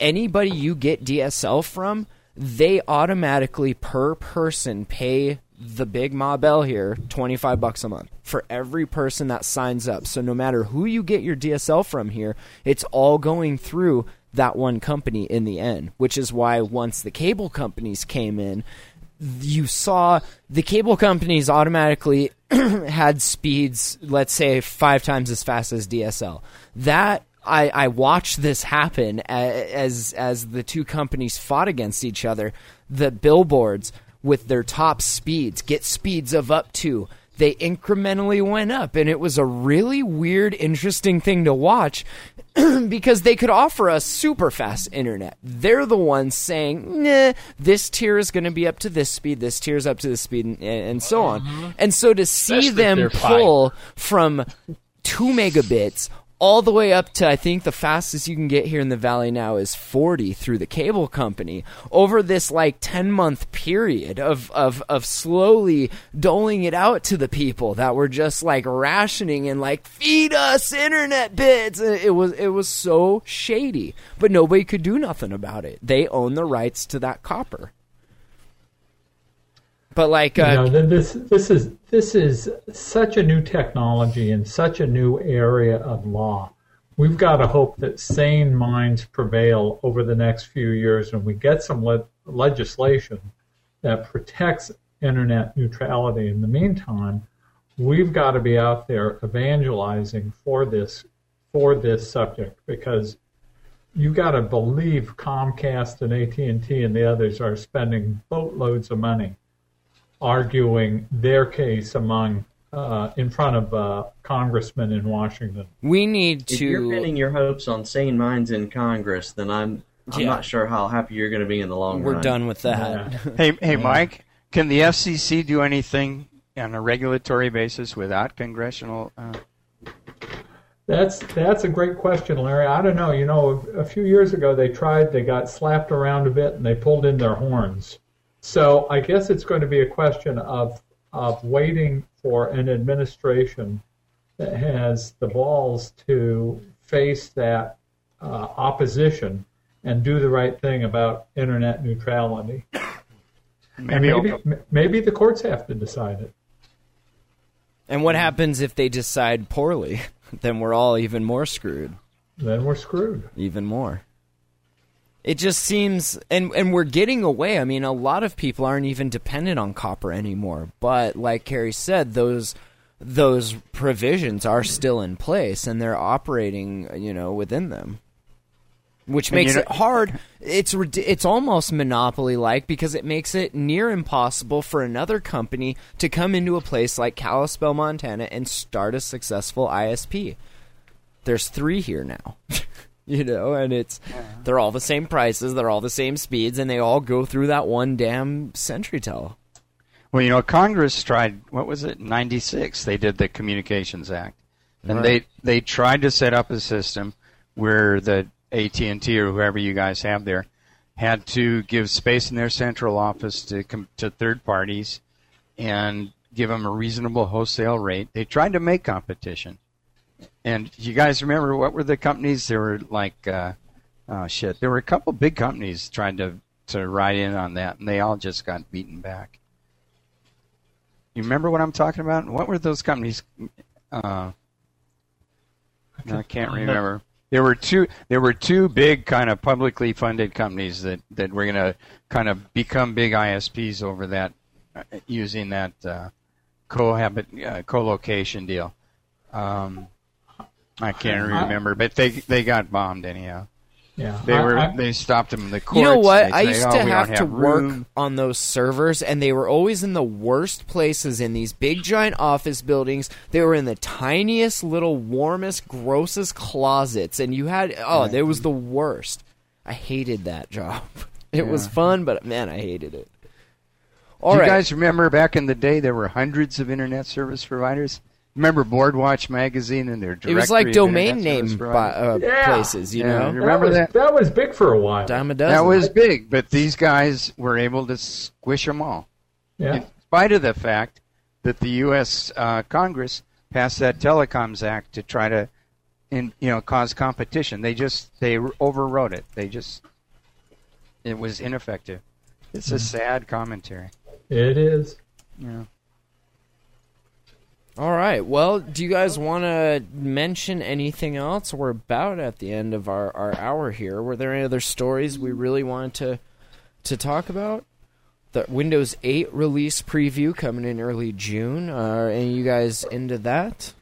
anybody you get DSL from, they automatically per person pay the big Ma Bell here 25 bucks a month for every person that signs up. So no matter who you get your DSL from here, it's all going through that one company in the end, which is why once the cable companies came in, you saw the cable companies automatically had speeds, let's say, five times as fast as DSL. That I, I watched this happen as as the two companies fought against each other. The billboards with their top speeds get speeds of up to. They incrementally went up, and it was a really weird, interesting thing to watch because they could offer us super fast internet. They're the ones saying, nah, this tier is going to be up to this speed, this tier is up to this speed, and, and so on. And so to see Especially them pull from two megabits all the way up to I think the fastest you can get here in the valley now is 40 through the cable company. Over this like 10 month period of of of slowly doling it out to the people that were just like rationing and like feed us internet bits. It was it was so shady. But nobody could do nothing about it. They own the rights to that copper but like uh, you know, this this is this is such a new technology and such a new area of law. We've got to hope that sane minds prevail over the next few years, and we get some le- legislation that protects internet neutrality. In the meantime, we've got to be out there evangelizing for this for this subject because you got to believe Comcast and AT&T and the others are spending boatloads of money arguing their case among uh, in front of uh, congressmen in Washington. We need to. If you're to. pinning your hopes on sane minds in Congress, then I'm I'm Yeah. not sure how happy you're going to be in the long run. We're done with that. Yeah. Hey, hey, Mike, can the FCC do anything on a regulatory basis without congressional? Uh, That's that's a great question, Larry. I don't know. You know, a few years ago they tried, they got slapped around a bit, and they pulled in their horns. So I guess it's going to be a question of of waiting for an administration that has the balls to face that uh, opposition and do the right thing about internet neutrality. maybe, maybe, maybe the courts have to decide it. And what happens if they decide poorly? then we're all even more screwed. Then we're screwed. even more. It just seems, and and we're getting away. I mean, a lot of people aren't even dependent on copper anymore. But like Carrie said, those those provisions are still in place, and they're operating, you know, within them, which makes it hard. It's it's almost monopoly like because it makes it near impossible for another company to come into a place like Kalispell, Montana, and start a successful ISP there's three here now. you know, and it's they're all the same prices, they're all the same speeds, and they all go through that one damn CenturyTel. Well, you know, Congress tried. What was it? '96. They did the Communications Act, and Right. they they tried to set up a system where the AT and T or whoever you guys have there had to give space in their central office to com- to third parties and give them a reasonable wholesale rate. They tried to make competition. And you guys remember what were the companies? There were like, uh, oh shit, there were a couple big companies trying to to ride in on that, and they all just got beaten back. You remember what I'm talking about? What were those companies? Uh, no, I can't remember. There were two. There were two big kind of publicly funded companies that that were going to kind of become big ISPs over that, uh, using that uh, cohabit uh, co-location deal. Um, I can't I- remember, but they they got bombed anyhow. Yeah, They I- were I- they stopped them in the courts. You know what? They I used "Oh, to we don't have to work on those servers, and they were always in the worst places in these big, giant office buildings. They were in the tiniest, little, warmest, grossest closets, and you had oh, it was the worst. I hated that job. It was fun, but man, I hated it. All Do right. you guys remember back in the day there were hundreds of internet service providers? Remember Boardwatch magazine and their it was like domain internet name service bu- providers? uh, Yeah. places, you Yeah, know. you're- Remember was, that? That was big for a while. Dime a dozen. That was big, but these guys were able to squish them all. Yeah. In spite of the fact that the U.S. Uh, Congress passed that Telecoms Act to try to, in, you know, cause competition. They just they overrode it. They just it was ineffective. It's a sad commentary. It is. Yeah. All right. Well, do you guys want to mention anything else? We're about at the end of our, our hour here. Were there any other stories we really wanted to to talk about? The Windows 8 release preview coming in early June. Are any of you guys into that?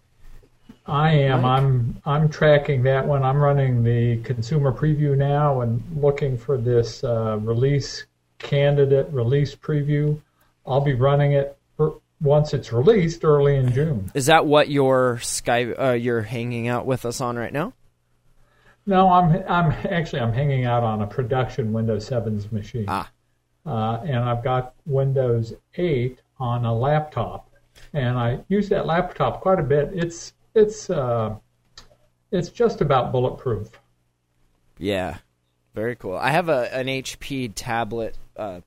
I am. Mike? I'm. I'm tracking that one. I'm running the consumer preview now and looking for this uh, release candidate release preview. I'll be running it once it's released early in June. Is that what you're Skype uh, you're hanging out with us on right now? No, I'm. I'm actually. I'm hanging out on a production Windows 7's machine. Ah. Uh, and I've got Windows 8 on a laptop, and I use that laptop quite a bit. It's it's uh, it's just about bulletproof. Yeah, very cool. I have a an HP tablet, uh,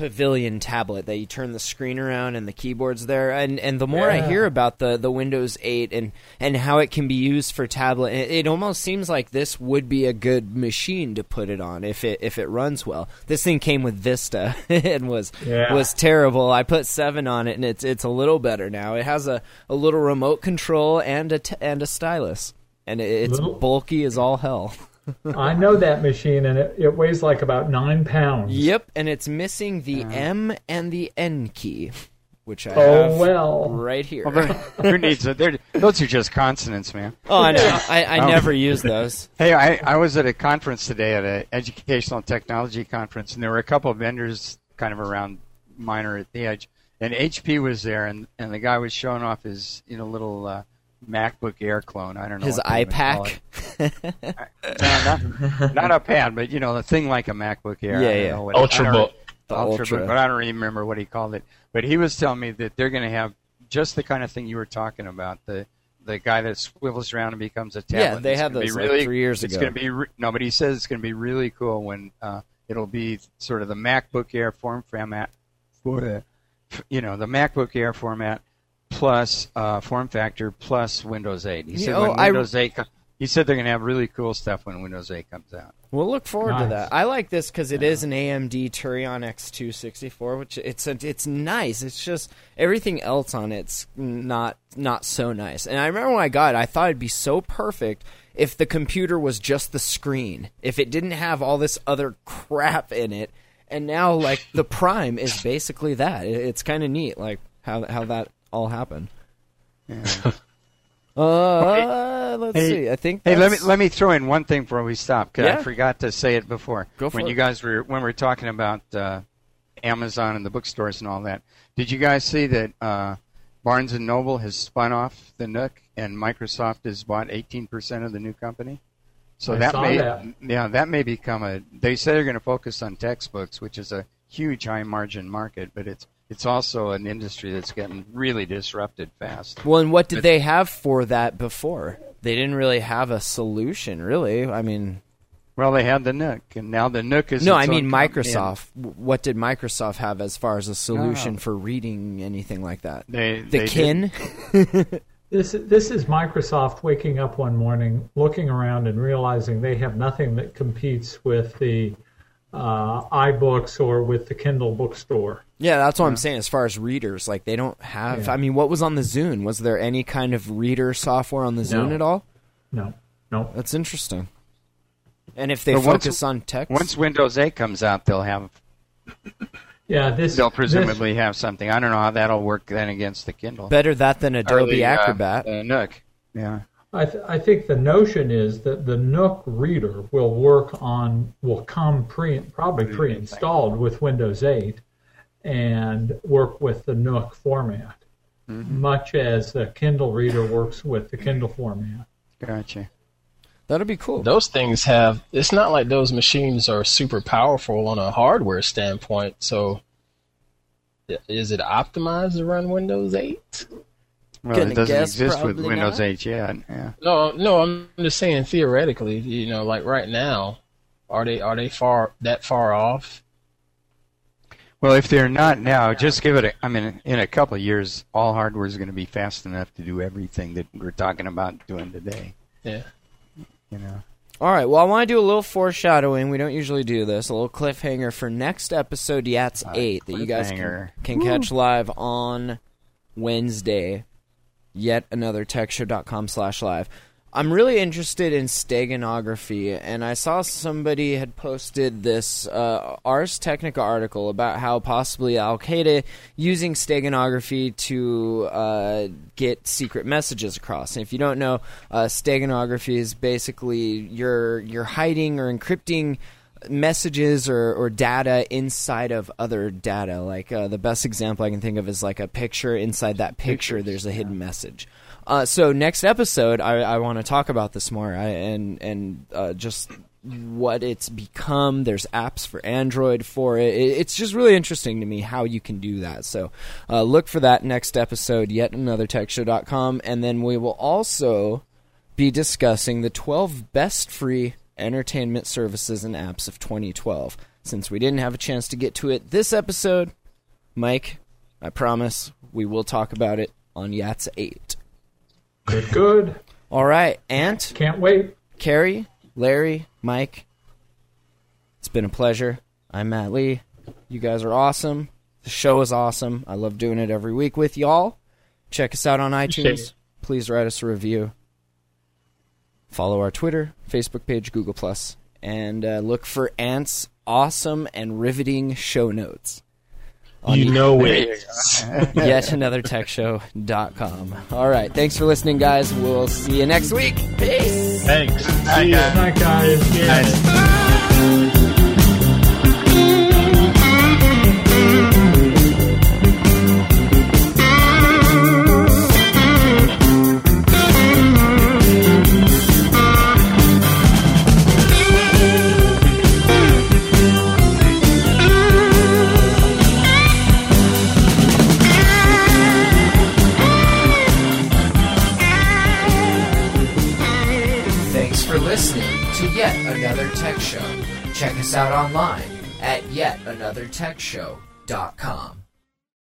Pavilion tablet that you turn the screen around and the keyboard's there. And and the more I hear about the the Windows 8 and and how it can be used for tablet, it, it almost seems like this would be a good machine to put it on if it if it runs well. This thing came with Vista and was Yeah. was terrible. I put seven on it and it's it's a little better now. It has a, a little remote control and a t- and a stylus. And it, it's Little- bulky as all hell. I know that machine, and it, it weighs like about nine pounds. Yep, and it's missing the M and the N key, which I Oh, have well. right here. Well, there- who needs it? They're- Those are just consonants, man. oh, I know. I, I Oh. never use those. Hey, I, I was at a conference today at an educational technology conference, and there were a couple of vendors kind of around minor at the edge, and HP was there, and, and the guy was showing off his you know little uh, MacBook Air clone. I don't know His what they would call iPAQ. No, not, not a pad, but you know the thing like a MacBook Air. Yeah, yeah. know what it- Ultrabook. The Ultrabook, Ultra. but I don't really remember what he called it. But he was telling me that they're going to have just the kind of thing you were talking about the the guy that swivels around and becomes a tablet. Yeah, they It's had gonna those, like, really, three years it's ago. going to be re- no, but he says it's going to be really cool when uh, it'll be sort of the MacBook Air form format for the you know the MacBook Air format plus uh, form factor plus Windows 8. He said oh, when I- Windows 8 co- he said they're going to have really cool stuff when Windows 8 comes out. We'll look forward to that. I like this because it is an AMD Turion X264, which it's a, it's nice. It's just everything else on it's not not so nice. And I remember when I got it, I thought it'd be so perfect if the computer was just the screen, if it didn't have all this other crap in it. And now, like the Prime is basically that. It, it's kind of neat, like how how that all happen. Yeah. Uh, let's Hey- see. I think. Hey, let me let me throw in one thing before we stop because Yeah. I forgot to say it before. Go for when it. you guys were when we were talking about uh, Amazon and the bookstores and all that. Did you guys see that uh, Barnes and Noble has spun off the Nook and Microsoft has bought 18% of the new company? So I that saw may that. yeah that may become a. They say they're going to focus on textbooks, which is a huge high margin market, but it's it's also an industry that's getting really disrupted fast. Well, and what did they have for that before? They didn't really have a solution, really. I mean, Well, they had the Nook, and now the Nook is no, its I mean own company, Microsoft. W- What did Microsoft have as far as a solution No. for reading anything like that? They, The they kin. This this is Microsoft waking up one morning, looking around, and realizing they have nothing that competes with the uh, iBooks or with the Kindle bookstore. Yeah, that's what I'm saying. As far as readers, like they don't have. Yeah. I mean, what was on the Zune? Was there any kind of reader software on the Zune No. at all? No, no. That's interesting. And if they But once- focus on text, Once Windows 8 comes out, they'll have Yeah, this they'll this- presumably have something. I don't know how that'll work then against the Kindle. better that than Or Adobe the, uh, Acrobat. uh, Nook. Yeah. I, th- I think the notion is that the Nook reader will work on will come pre probably pre-installed with Windows 8 and work with the Nook format, mm-hmm. much as the Kindle reader works with the Kindle format. Gotcha. That'd be cool. Those things have. It's not like those machines are super powerful on a hardware standpoint. So, is it optimized to run Windows 8? Well, Gonna it doesn't guess exist with Windows not. 8 yet. Yeah. No, no. I'm just saying theoretically. You know, like right now, are they are they far that far off? Well, if they're not now, just give it. A, I mean, in a couple of years, all hardware is going to be fast enough to do everything that we're talking about doing today. Yeah. You know. All right. Well, I want to do a little foreshadowing. We don't usually do this. A little cliffhanger for next episode, Yats Uh, Eight, that you guys can, can catch live on Wednesday. Yet another techshow.com slash live. I'm really interested in steganography, and I saw somebody had posted this uh, Ars Technica article about how possibly Al Qaeda using steganography to uh, get secret messages across. And if you don't know, uh, steganography is basically you're you're hiding or encrypting messages or, or data inside of other data. Like uh, the best example I can think of is like a picture. Inside that picture, there's a hidden message. Uh, so next episode, I, I want to talk about this more I, and and uh, just what it's become. There's apps for Android for it. it. It's just really interesting to me how you can do that. So uh, look for that next episode. Yet another techshow.com, and then we will also be discussing the 12 best free entertainment services and apps of 2012. Since we didn't have a chance to get to it this episode, Mike, I promise we will talk about it on Yats 8. Good, good. All right, Ant, Can't wait. Carrie, Larry, Mike, it's been a pleasure. I'm Matt Lee. You guys are awesome. The show is awesome. I love doing it every week with y'all. Check us out on iTunes. Please write us a review. Follow our Twitter, Facebook page, Google Plus, and uh, look for Ant's awesome and riveting show notes. on You know There it. you go. yetanothertechshow.com. All right. Thanks for listening, guys. We'll see you next week. Peace. Thanks. Bye, See ya. guys. Night, guys. Yeah. Check us out online at yetanothertechshow.com.